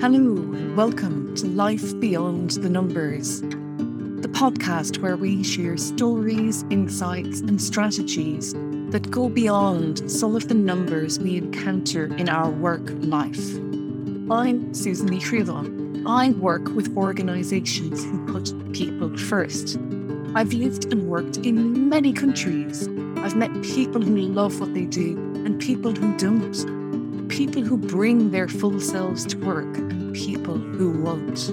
Hello, and welcome to Life Beyond the Numbers, the podcast where we share stories, insights, and strategies that go beyond some of the numbers we encounter in our work life. I'm Susan Lee I work with organisations who put people first. I've lived and worked in many countries. I've met people who love what they do and people who don't people who bring their full selves to work and people who won't.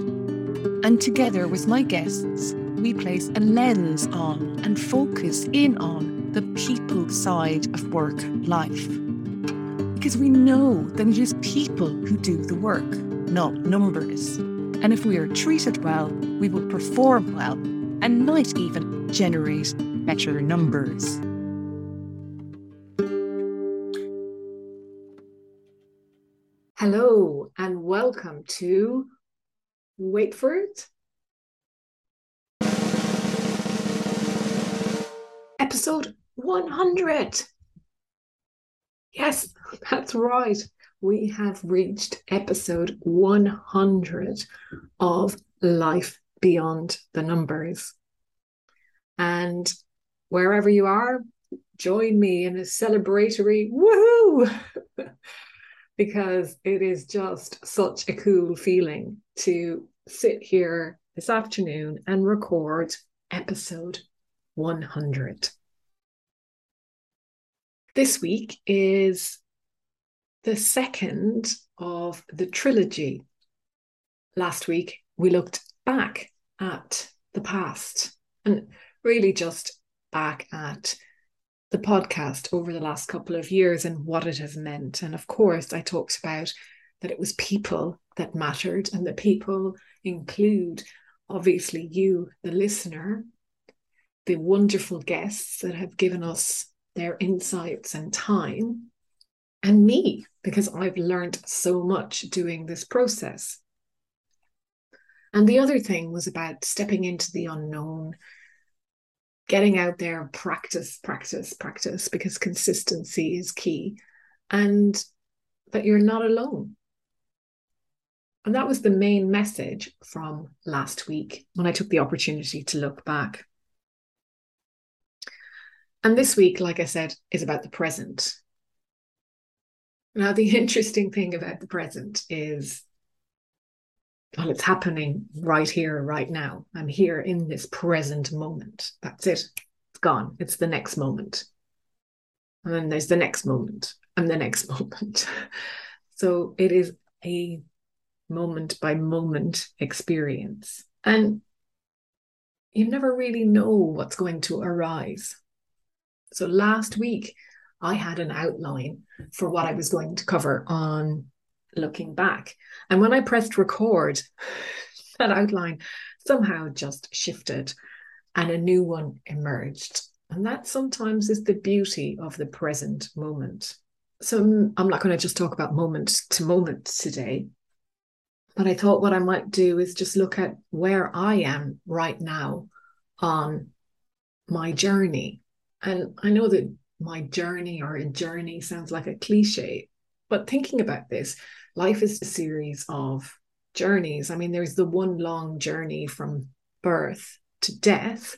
And together with my guests, we place a lens on and focus in on the people side of work life. Because we know that it is people who do the work, not numbers. And if we are treated well, we will perform well and might even generate better numbers. Hello and welcome to Wait for it. Episode 100. Yes, that's right. We have reached episode 100 of Life Beyond the Numbers. And wherever you are, join me in a celebratory woohoo! because it is just such a cool feeling to sit here this afternoon and record episode 100. This week is the second of the trilogy. Last week, we looked back at the past and really just back at the podcast over the last couple of years and what it has meant. And of course, I talked about that it was people that mattered, and the people include obviously you, the listener, the wonderful guests that have given us their insights and time, and me, because I've learned so much doing this process. And the other thing was about stepping into the unknown, getting out there, practice, practice, practice, because consistency is key, and that you're not alone. And that was the main message from last week when I took the opportunity to look back. And this week, like I said, is about the present. Now, the interesting thing about the present is well, it's happening right here, right now. I'm here in this present moment. That's it. It's gone. It's the next moment. And then there's the next moment and the next moment. so it is a moment by moment experience. And you never really know what's going to arise. So last week, I had an outline for what I was going to cover on looking back. And when I pressed record, that outline somehow just shifted and a new one emerged. And that sometimes is the beauty of the present moment. So I'm not going to just talk about moment to moment today, but I thought what I might do is just look at where I am right now on my journey. And I know that my journey or a journey sounds like a cliche, but thinking about this, life is a series of journeys. I mean, there's the one long journey from birth to death,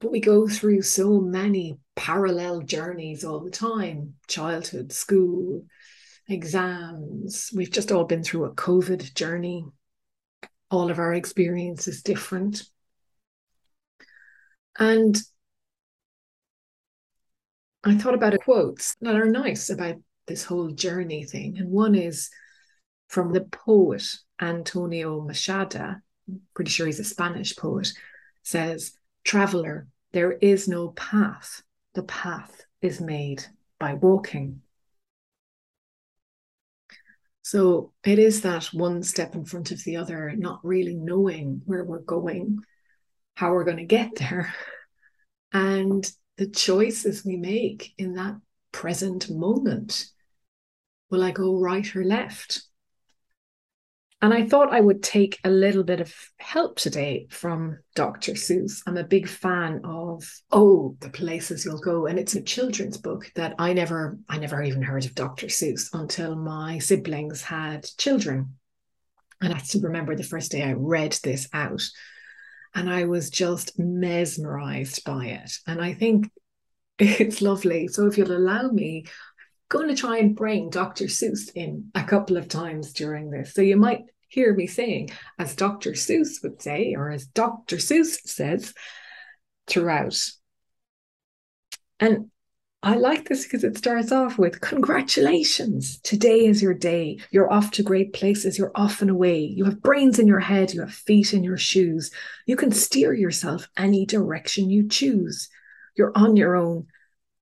but we go through so many parallel journeys all the time childhood, school, exams. We've just all been through a COVID journey. All of our experience is different. And I thought about quotes that are nice about this whole journey thing. And one is from the poet Antonio Machado, pretty sure he's a Spanish poet, says, Traveler, there is no path. The path is made by walking. So it is that one step in front of the other, not really knowing where we're going, how we're going to get there, and the choices we make in that present moment. Will I go right or left? And I thought I would take a little bit of help today from Dr. Seuss. I'm a big fan of Oh, the Places You'll Go. And it's a children's book that I never, I never even heard of Dr. Seuss until my siblings had children. And I still remember the first day I read this out and I was just mesmerized by it. And I think it's lovely. So if you'll allow me, going to try and bring Dr. Seuss in a couple of times during this. So you might hear me saying, as Dr. Seuss would say, or as Dr. Seuss says, throughout. And I like this because it starts off with congratulations. Today is your day. You're off to great places. You're off and away. You have brains in your head. You have feet in your shoes. You can steer yourself any direction you choose. You're on your own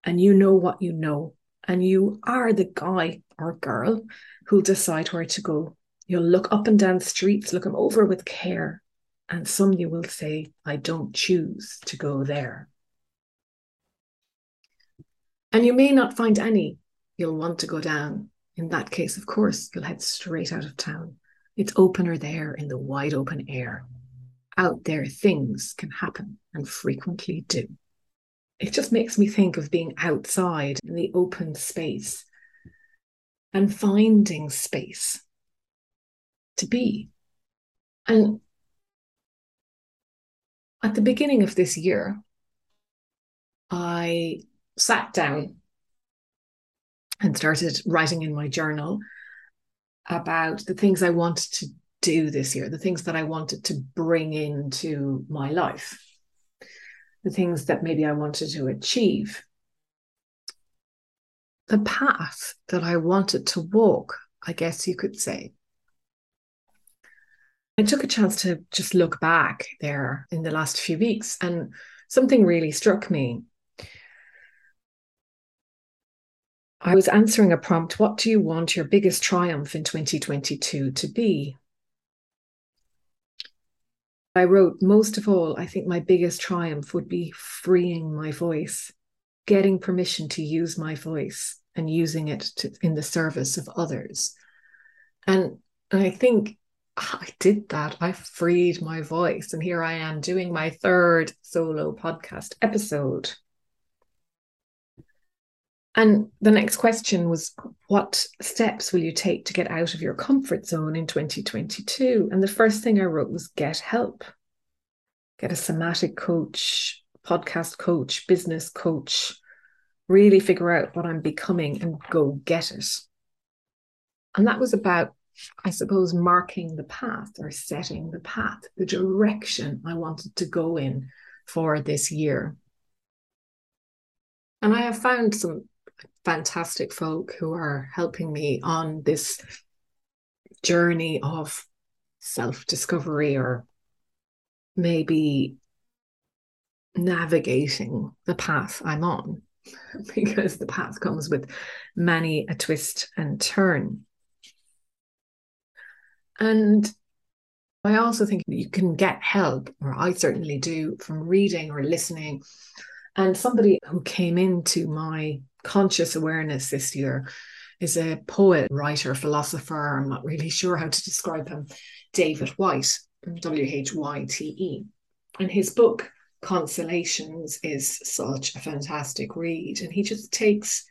and you know what you know. And you are the guy or girl who'll decide where to go. You'll look up and down streets, look them over with care. And some you will say, I don't choose to go there. And you may not find any you'll want to go down. In that case, of course, you'll head straight out of town. It's opener there in the wide open air. Out there, things can happen and frequently do. It just makes me think of being outside in the open space and finding space to be. And at the beginning of this year, I sat down and started writing in my journal about the things I wanted to do this year, the things that I wanted to bring into my life, the things that maybe I wanted to achieve, the path that I wanted to walk, I guess you could say. I took a chance to just look back there in the last few weeks, and something really struck me. I was answering a prompt What do you want your biggest triumph in 2022 to be? I wrote, most of all, I think my biggest triumph would be freeing my voice, getting permission to use my voice and using it to, in the service of others. And, and I think ah, I did that. I freed my voice. And here I am doing my third solo podcast episode. And the next question was What steps will you take to get out of your comfort zone in 2022? And the first thing I wrote was Get help. Get a somatic coach, podcast coach, business coach. Really figure out what I'm becoming and go get it. And that was about, I suppose, marking the path or setting the path, the direction I wanted to go in for this year. And I have found some fantastic folk who are helping me on this journey of self discovery or maybe navigating the path I'm on because the path comes with many a twist and turn. And I also think you can get help, or I certainly do, from reading or listening. And somebody who came into my conscious awareness this year is a poet, writer, philosopher. I'm not really sure how to describe him, David Whyte, W H Y T E. And his book, Consolations, is such a fantastic read. And he just takes,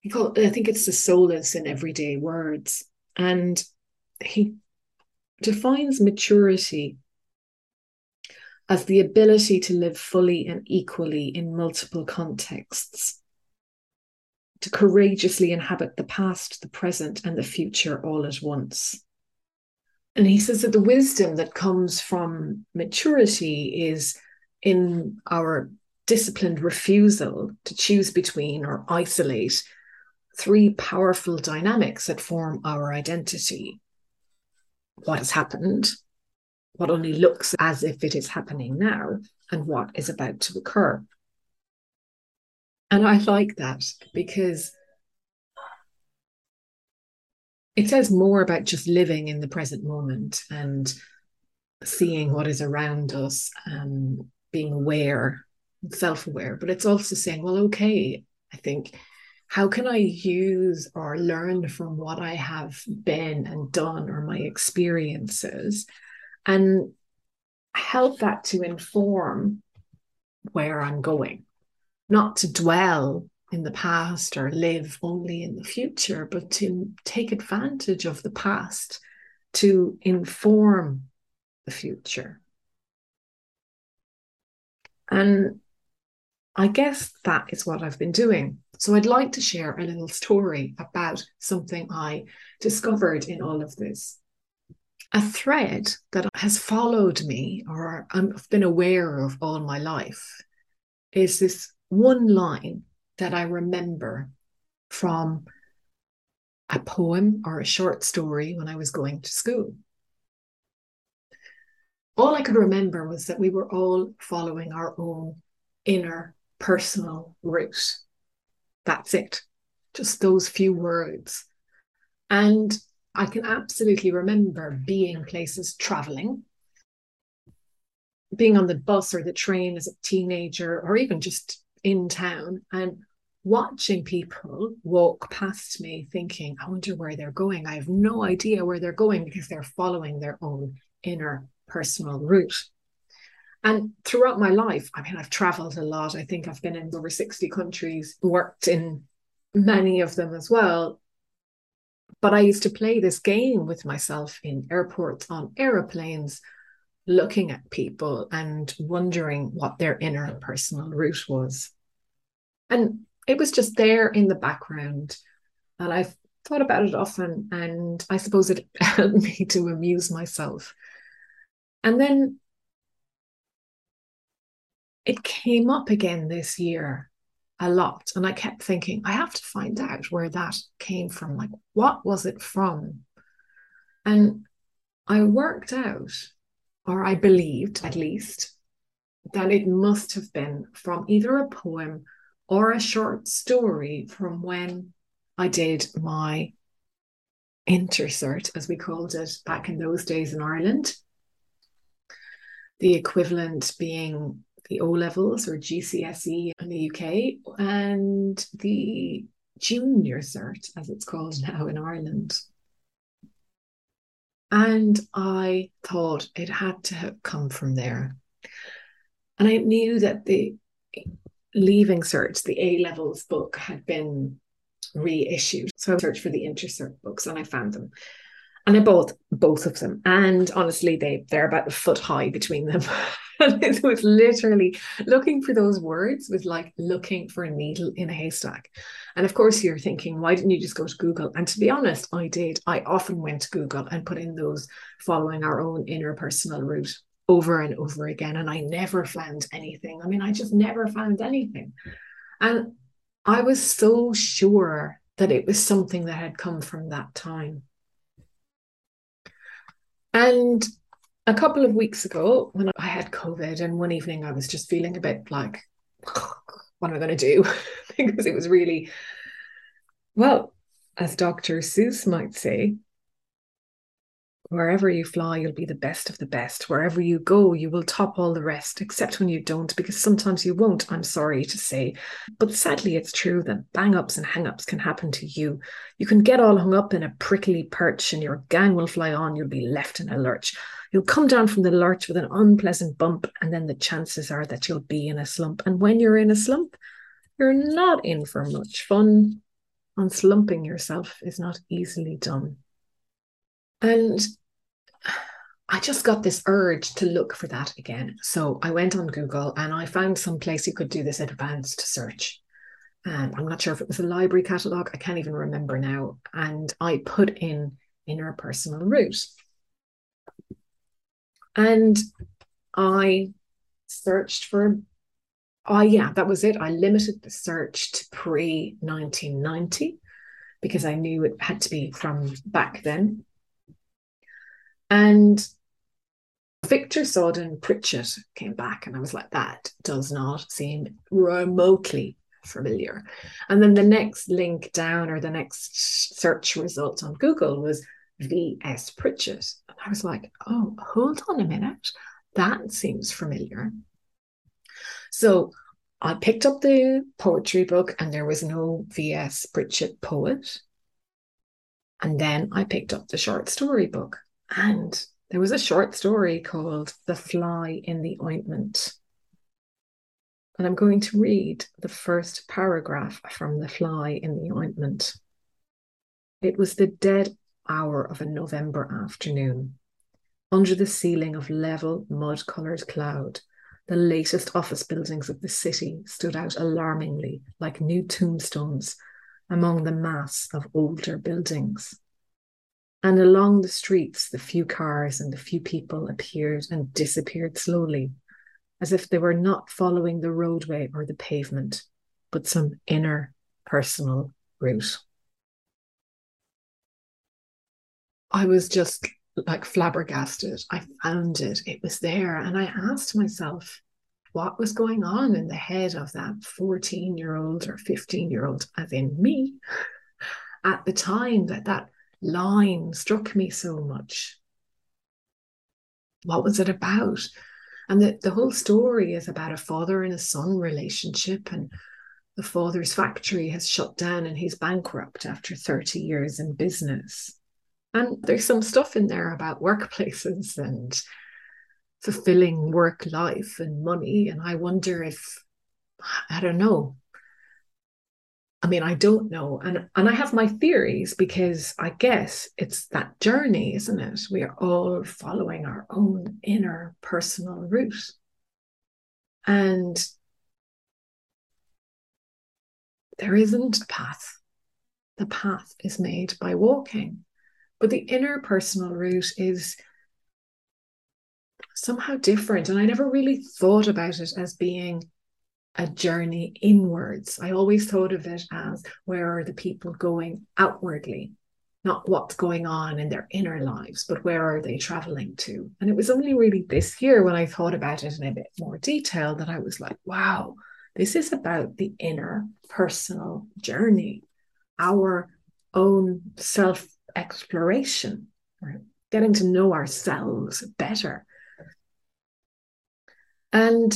he call, I think it's the solace in everyday words. And he defines maturity as the ability to live fully and equally in multiple contexts to courageously inhabit the past, the present, and the future all at once. And he says that the wisdom that comes from maturity is in our disciplined refusal to choose between or isolate three powerful dynamics that form our identity what has happened, what only looks as if it is happening now, and what is about to occur. And I like that because it says more about just living in the present moment and seeing what is around us and being aware, self aware. But it's also saying, well, okay, I think, how can I use or learn from what I have been and done or my experiences and help that to inform where I'm going? not to dwell in the past or live only in the future, but to take advantage of the past to inform the future. And I guess that is what I've been doing. So I'd like to share a little story about something I discovered in all of this. A thread that has followed me or I've been aware of all my life is this one line that I remember from a poem or a short story when I was going to school. All I could remember was that we were all following our own inner personal route. That's it, just those few words. And I can absolutely remember mm. being places traveling, being on the bus or the train as a teenager, or even just in town, and watching people walk past me thinking, I wonder where they're going. I have no idea where they're going because they're following their own inner personal route. And throughout my life, I mean, I've traveled a lot. I think I've been in over 60 countries, worked in many of them as well. But I used to play this game with myself in airports, on aeroplanes, looking at people and wondering what their inner personal route was. And it was just there in the background. And I've thought about it often. And I suppose it helped me to amuse myself. And then it came up again this year a lot. And I kept thinking, I have to find out where that came from. Like, what was it from? And I worked out, or I believed at least, that it must have been from either a poem or a short story from when I did my intercert, as we called it back in those days in Ireland. The equivalent being the O levels or GCSE in the UK and the junior cert, as it's called now in Ireland. And I thought it had to have come from there. And I knew that the leaving cert, the A levels book, had been reissued. So I searched for the intercert books and I found them. And I bought both of them. And honestly, they, they're about a foot high between them. and it was literally looking for those words was like looking for a needle in a haystack. And of course, you're thinking, why didn't you just go to Google? And to be honest, I did. I often went to Google and put in those following our own inner personal route over and over again. And I never found anything. I mean, I just never found anything. And I was so sure that it was something that had come from that time. And a couple of weeks ago, when I had COVID, and one evening I was just feeling a bit like, what am I going to do? because it was really, well, as Dr. Seuss might say, Wherever you fly, you'll be the best of the best. Wherever you go, you will top all the rest, except when you don't, because sometimes you won't, I'm sorry to say. But sadly, it's true that bang ups and hang ups can happen to you. You can get all hung up in a prickly perch, and your gang will fly on, you'll be left in a lurch. You'll come down from the lurch with an unpleasant bump, and then the chances are that you'll be in a slump. And when you're in a slump, you're not in for much fun. Unslumping yourself is not easily done. And I just got this urge to look for that again. So I went on Google and I found some place you could do this advanced search. And I'm not sure if it was a library catalogue, I can't even remember now. And I put in inner personal route. And I searched for, oh, yeah, that was it. I limited the search to pre 1990 because I knew it had to be from back then. And Victor Sawdon Pritchett came back, and I was like, that does not seem remotely familiar. And then the next link down or the next search result on Google was V.S. Pritchett. And I was like, oh, hold on a minute. That seems familiar. So I picked up the poetry book, and there was no V.S. Pritchett poet. And then I picked up the short story book. And there was a short story called The Fly in the Ointment. And I'm going to read the first paragraph from The Fly in the Ointment. It was the dead, hour of a November afternoon. Under the ceiling of level, mud coloured cloud, the latest office buildings of the city stood out alarmingly like new tombstones among the mass of older buildings. And along the streets, the few cars and the few people appeared and disappeared slowly, as if they were not following the roadway or the pavement, but some inner personal route. I was just like flabbergasted. I found it, it was there. And I asked myself, what was going on in the head of that 14 year old or 15 year old, as in me, at the time that that line struck me so much? What was it about? And the, the whole story is about a father and a son relationship. And the father's factory has shut down and he's bankrupt after 30 years in business. And there's some stuff in there about workplaces and fulfilling work life and money. And I wonder if, I don't know. I mean, I don't know. And, and I have my theories because I guess it's that journey, isn't it? We are all following our own inner personal route. And there isn't a path. The path is made by walking. But the inner personal route is somehow different. And I never really thought about it as being a journey inwards. I always thought of it as where are the people going outwardly, not what's going on in their inner lives, but where are they traveling to? And it was only really this year when I thought about it in a bit more detail that I was like, wow, this is about the inner personal journey, our own self exploration, right? getting to know ourselves better. And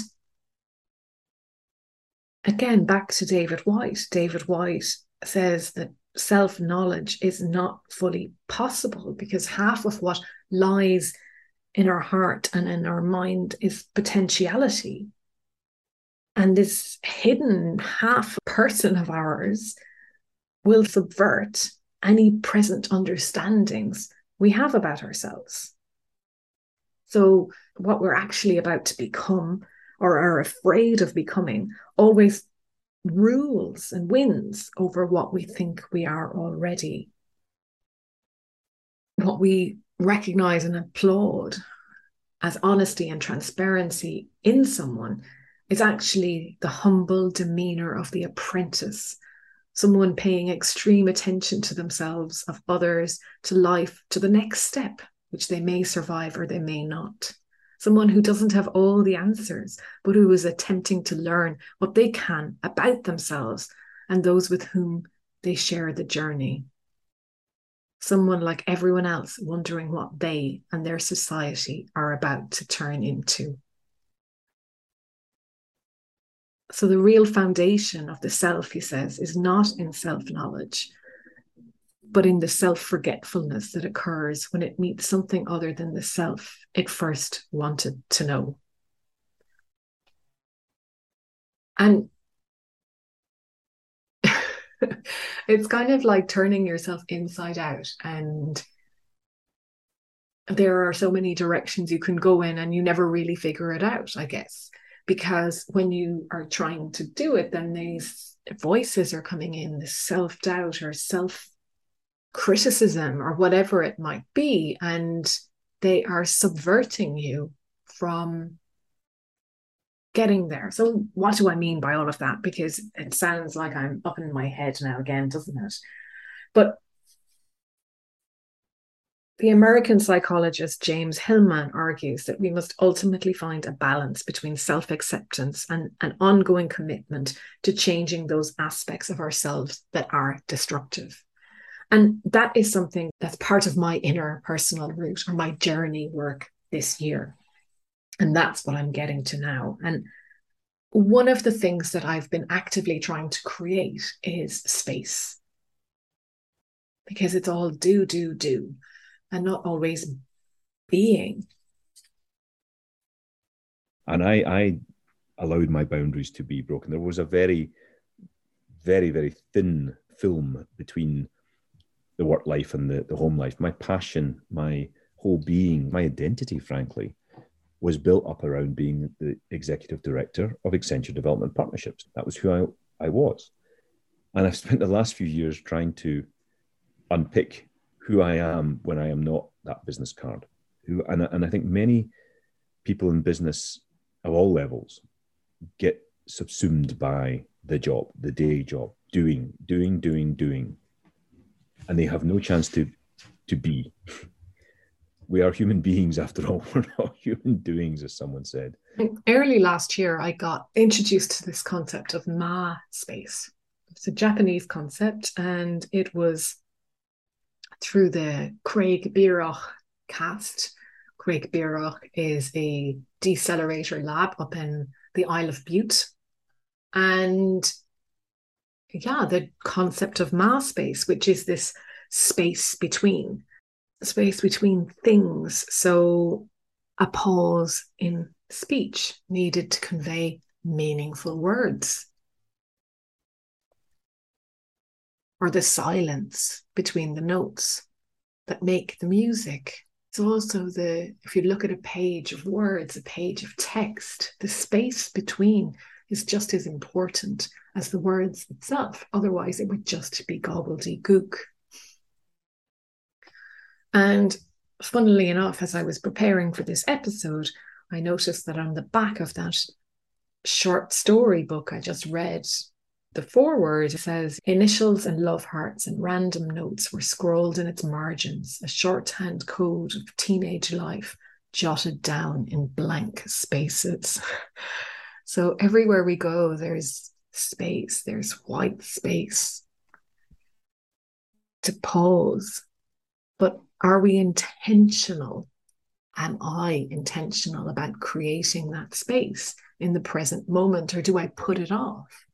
again, back to David Whyte. David Whyte says that self knowledge is not fully possible because half of what lies in our heart and in our mind is potentiality. And this hidden half person of ours will subvert any present understandings we have about ourselves. So, what we're actually about to become or are afraid of becoming always rules and wins over what we think we are already. What we recognize and applaud as honesty and transparency in someone is actually the humble demeanor of the apprentice someone paying extreme attention to themselves, of others, to life, to the next step, which they may survive or they may not. Someone who doesn't have all the answers, but who is attempting to learn what they can about themselves and those with whom they share the journey. Someone like everyone else wondering what they and their society are about to turn into. So, the real foundation of the self, he says, is not in self knowledge, but in the self forgetfulness that occurs when it meets something other than the self it first wanted to know. And it's kind of like turning yourself inside out and there are so many directions you can go in and you never really figure it out i guess because when you are trying to do it, then these voices are coming in, this self doubt or self criticism or whatever it might be, and they are subverting you from getting there. So, what do I mean by all of that? Because it sounds like I'm up in my head now again, doesn't it? But the American psychologist James Hillman argues that we must ultimately find a balance between self acceptance and an ongoing commitment to changing those aspects of ourselves that are destructive. And that is something that's part of my inner personal route or my journey work this year. And that's what I'm getting to now. And one of the things that I've been actively trying to create is space because it's all do, do, do and not always being. And I, I allowed my boundaries to be broken. There was a very, very, very thin film between the work life and the, the home life. My passion, my whole being, my identity, frankly, was built up around being the executive director of Accenture Development Partnerships. That was who I, I was. And I've spent the last few years trying to unpick who I am when I am not that business card. Who and, and I think many people in business of all levels get subsumed by the job, the day job, doing, doing, doing, doing. And they have no chance to to be. We are human beings after all. We're not human doings, as someone said. Early last year, I got introduced to this concept of Ma space. It's a Japanese concept, and it was through the Craig Bierach cast. Craig Bierach is a decelerator lab up in the Isle of Bute. And yeah, the concept of Ma space, which is this space between, space between things. So a pause in speech needed to convey meaningful words. Or the silence between the notes that make the music. It's also the, if you look at a page of words, a page of text, the space between is just as important as the words itself. Otherwise, it would just be gobbledygook. And funnily enough, as I was preparing for this episode, I noticed that on the back of that short story book I just read, the foreword says initials and love hearts and random notes were scrawled in its margins, a shorthand code of teenage life jotted down in blank spaces. so everywhere we go, there's space, there's white space to pause. But are we intentional? Am I intentional about creating that space in the present moment, or do I put it off?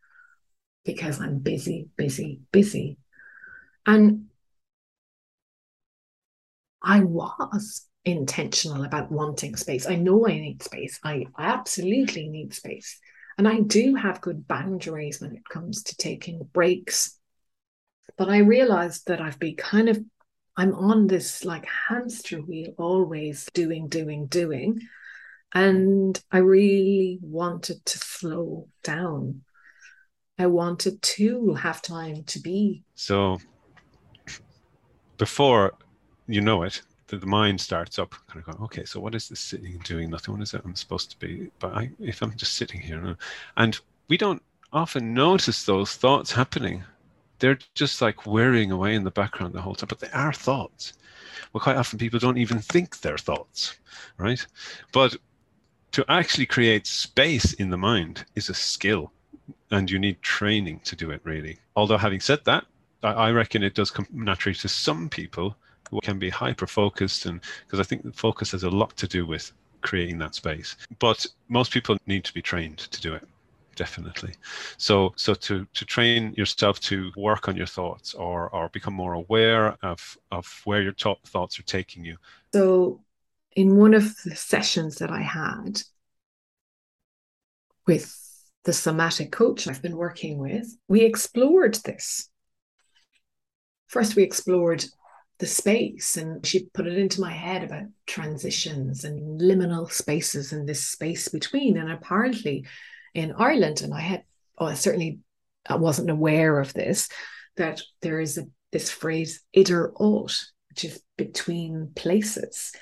Because I'm busy, busy, busy. And I was intentional about wanting space. I know I need space. I absolutely need space. And I do have good boundaries when it comes to taking breaks. But I realized that I've been kind of, I'm on this like hamster wheel, always doing, doing, doing. And I really wanted to slow down I wanted to have time to be. So before you know it, the, the mind starts up, kind of going, okay, so what is this sitting doing nothing? What is it I'm supposed to be? But I, if I'm just sitting here, uh, and we don't often notice those thoughts happening. They're just like whirring away in the background the whole time, but they are thoughts. Well, quite often people don't even think they're thoughts, right? But to actually create space in the mind is a skill and you need training to do it really. Although having said that i reckon it does come naturally to some people who can be hyper focused and because i think the focus has a lot to do with creating that space. But most people need to be trained to do it definitely. So so to to train yourself to work on your thoughts or or become more aware of of where your top thoughts are taking you. So in one of the sessions that i had with the somatic coach I've been working with, we explored this. First, we explored the space, and she put it into my head about transitions and liminal spaces and this space between. And apparently, in Ireland, and I had, oh, I certainly I wasn't aware of this, that there is a, this phrase idir ort, which is between places.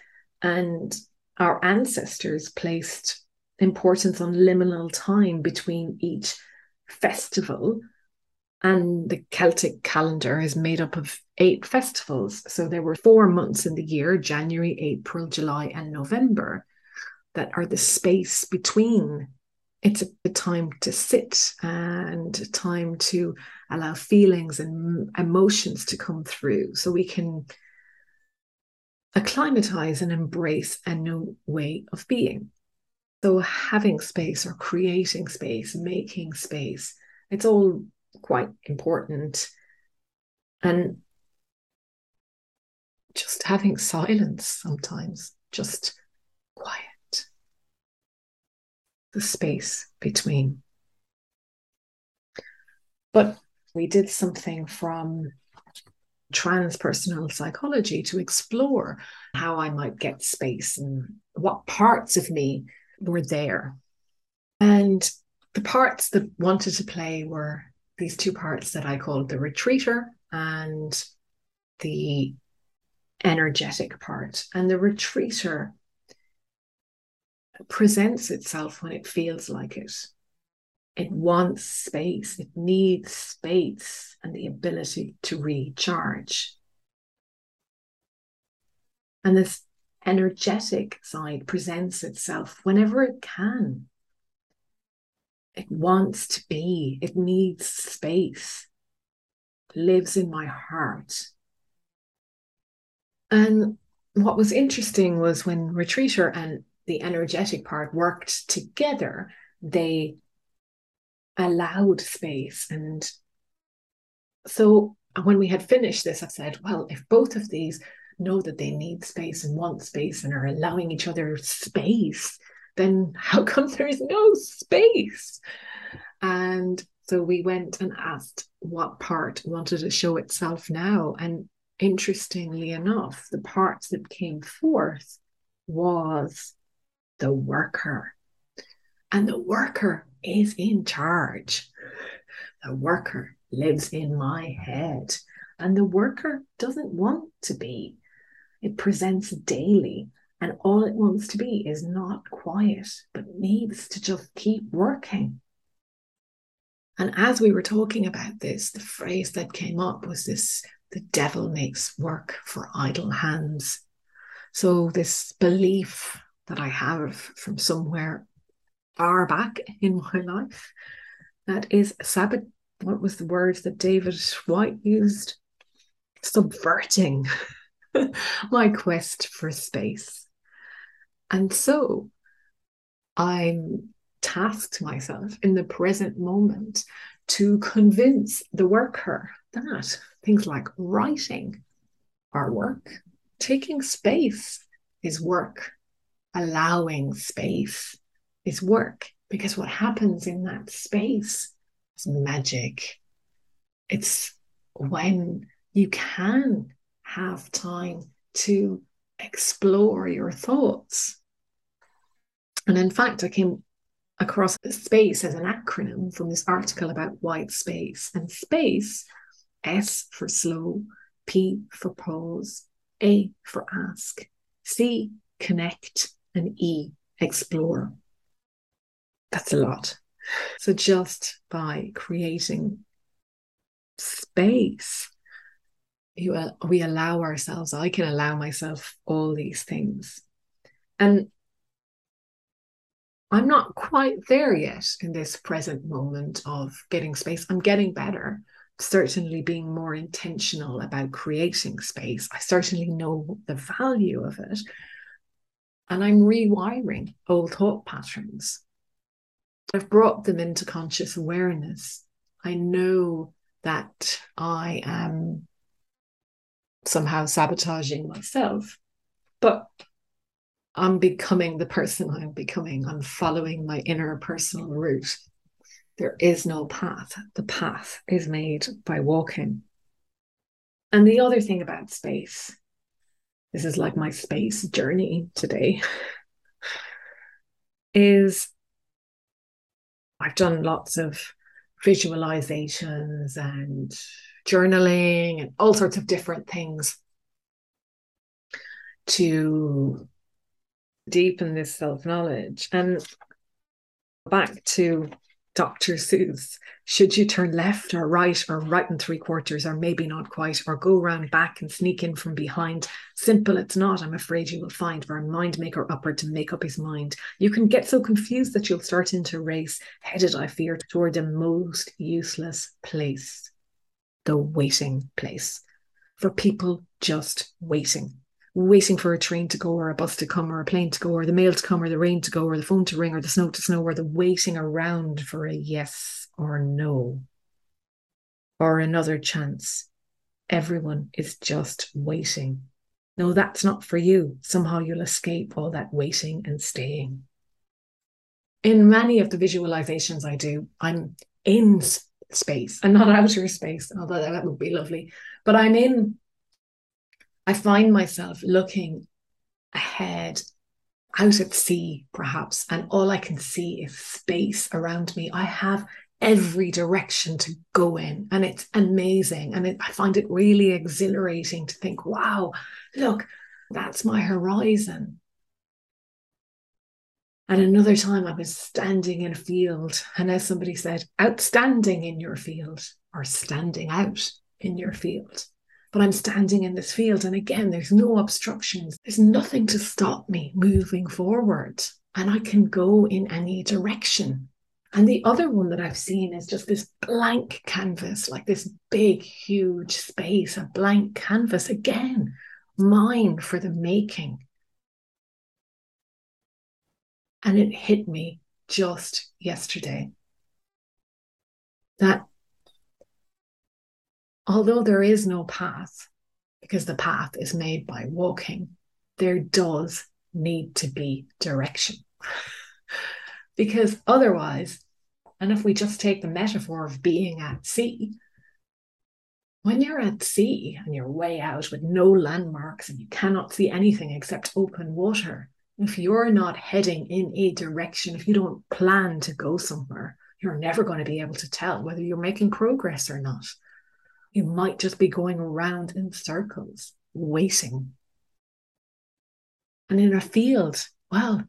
And our ancestors placed importance on liminal time between each festival. And the Celtic calendar is made up of eight festivals. So there were four months in the year January, April, July, and November that are the space between. It's a time to sit and a time to allow feelings and emotions to come through so we can acclimatize and embrace a new way of being. So having space or creating space, making space, it's all quite important. And just having silence sometimes, just quiet, the space between. But we did something from transpersonal psychology to explore how I might get space and what parts of me were there. And the parts that wanted to play were these two parts that I called the retreater and the energetic part. And the retreater presents itself when it feels like it. It wants space, it needs space and the ability to recharge. And this energetic side presents itself whenever it can. It wants to be, it needs space, lives in my heart. And what was interesting was when Retreater and the energetic part worked together, they allowed space. And so when we had finished this, I said, well, if both of these know that they need space and want space and are allowing each other space, then how come there is no space? And so we went and asked what part wanted to show itself now. And interestingly enough, the part that came forth was the worker. And the worker is in charge. The worker lives in my head. And the worker doesn't want to be. It presents daily. And all it wants to be is not quiet, but needs to just keep working. And as we were talking about this, the phrase that came up was this the devil makes work for idle hands. So, this belief that I have from somewhere far back in my life that is sabbat. What was the word that David Whyte used? Subverting my quest for space. And so I'm tasked myself in the present moment to convince the worker that things like writing are work, taking space is work, allowing space is work. Because what happens in that space is magic. It's when you can have time to explore your thoughts. And in fact, I came across space as an acronym from this article about white space. And space, S for slow, P for pause, A for ask, C, connect, and E, explore. That's a lot. So just by creating space, you, we allow ourselves, I can allow myself all these things. And I'm not quite there yet in this present moment of getting space. I'm getting better, certainly being more intentional about creating space. I certainly know the value of it. And I'm rewiring old thought patterns. I've brought them into conscious awareness. I know that I am somehow sabotaging myself, but I'm becoming the person I'm becoming. I'm following my inner personal route. There is no path. The path is made by walking. And the other thing about space, this is like my space journey today, is I've done lots of visualizations and journaling and all sorts of different things to deepen this self knowledge. And back to Dr. Seuss, should you turn left or right or right and three quarters or maybe not quite or go round back and sneak in from behind? Simple it's not, I'm afraid you will find for a mind maker upward to make up his mind. You can get so confused that you'll start into race, headed, I fear, toward the most useless place the waiting place for people just waiting waiting for a train to go or a bus to come or a plane to go or the mail to come or the rain to go or the phone to ring or the snow to snow or the waiting around for a yes or no or another chance. Everyone is just waiting. No, that's not for you. Somehow you'll escape all that waiting and staying. In many of the visualizations I do, I'm in space and not outer space, although that would be lovely. But I'm in, I find myself looking ahead out at sea, perhaps, and all I can see is space around me. I have every direction to go in, and it's amazing. And it, I find it really exhilarating to think, wow, look, that's my horizon. And another time I was standing in a field, and as somebody said, outstanding in your field or standing out in your field. But I'm standing in this field, and again, there's no obstructions. There's nothing to stop me moving forward, and I can go in any direction. And the other one that I've seen is just this blank canvas, like this big, huge space, a blank canvas, again, mine for the making. And it hit me just yesterday that although there is no path, because the path is made by walking, there does need to be direction. because otherwise, and if we just take the metaphor of being at sea, when you're at sea and you're way out with no landmarks and you cannot see anything except open water, if you're not heading in a direction, if you don't plan to go somewhere, you're never going to be able to tell whether you're making progress or not. You might just be going around in circles, waiting. And in a field, well,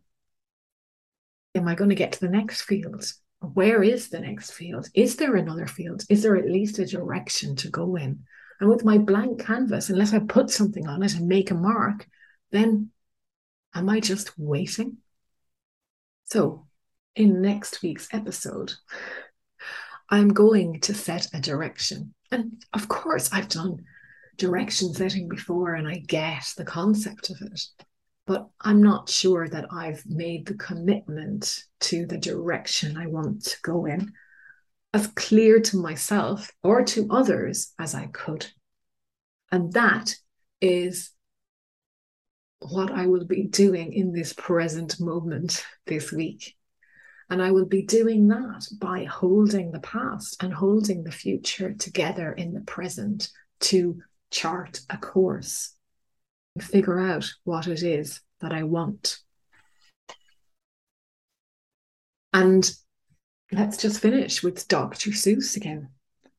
am I going to get to the next field? where is the next field? Is there another field? Is there at least a direction to go in? And with my blank canvas, unless I put something on it and make a mark, then am I just waiting? So, in next week's episode, I'm going to set a direction. And of course, I've done direction setting before and I get the concept of it but I'm not sure that I've made the commitment to the direction I want to go in as clear to myself or to others as I could. And that is what I will be doing in this present moment this week. And I will be doing that by holding the past and holding the future together in the present to chart a course and figure out what it is that I want. And let's just finish with Dr. Seuss again.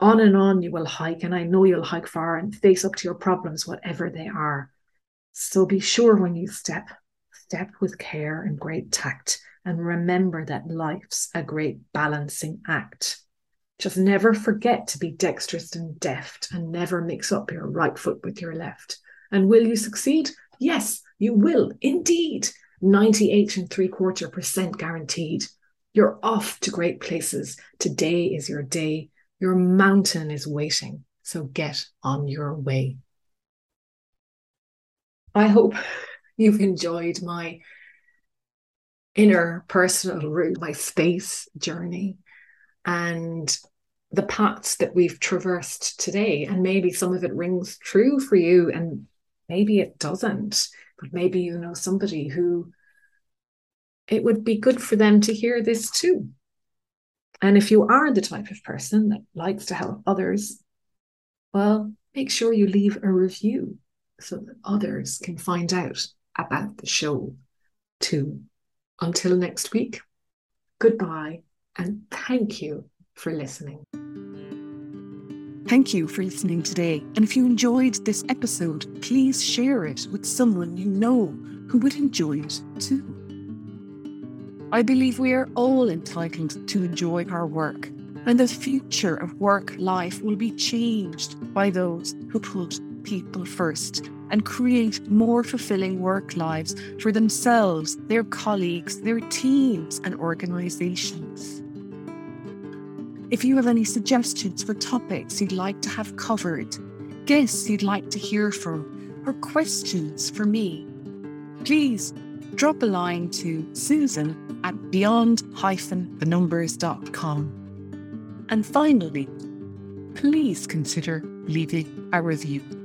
On and on you will hike, and I know you'll hike far and face up to your problems, whatever they are. So be sure when you step, step with care and great tact, and remember that life's a great balancing act. Just never forget to be dexterous and deft, and never mix up your right foot with your left. And will you succeed? Yes, you will indeed. 98 and three quarter percent guaranteed. You're off to great places. Today is your day. Your mountain is waiting. So get on your way. I hope you've enjoyed my inner personal route, my space journey, and the paths that we've traversed today. And maybe some of it rings true for you, and maybe it doesn't, but maybe you know somebody who it would be good for them to hear this too. And if you are the type of person that likes to help others, well, make sure you leave a review so that others can find out about the show too. Until next week, goodbye and thank you for listening. Thank you for listening today. And if you enjoyed this episode, please share it with someone you know who would enjoy it too. I believe we are all entitled to enjoy our work, and the future of work life will be changed by those who put people first and create more fulfilling work lives for themselves, their colleagues, their teams, and organisations. If you have any suggestions for topics you'd like to have covered, guests you'd like to hear from, or questions for me, please drop a line to susan at beyond-thenumbers.com. And finally, please consider leaving a review.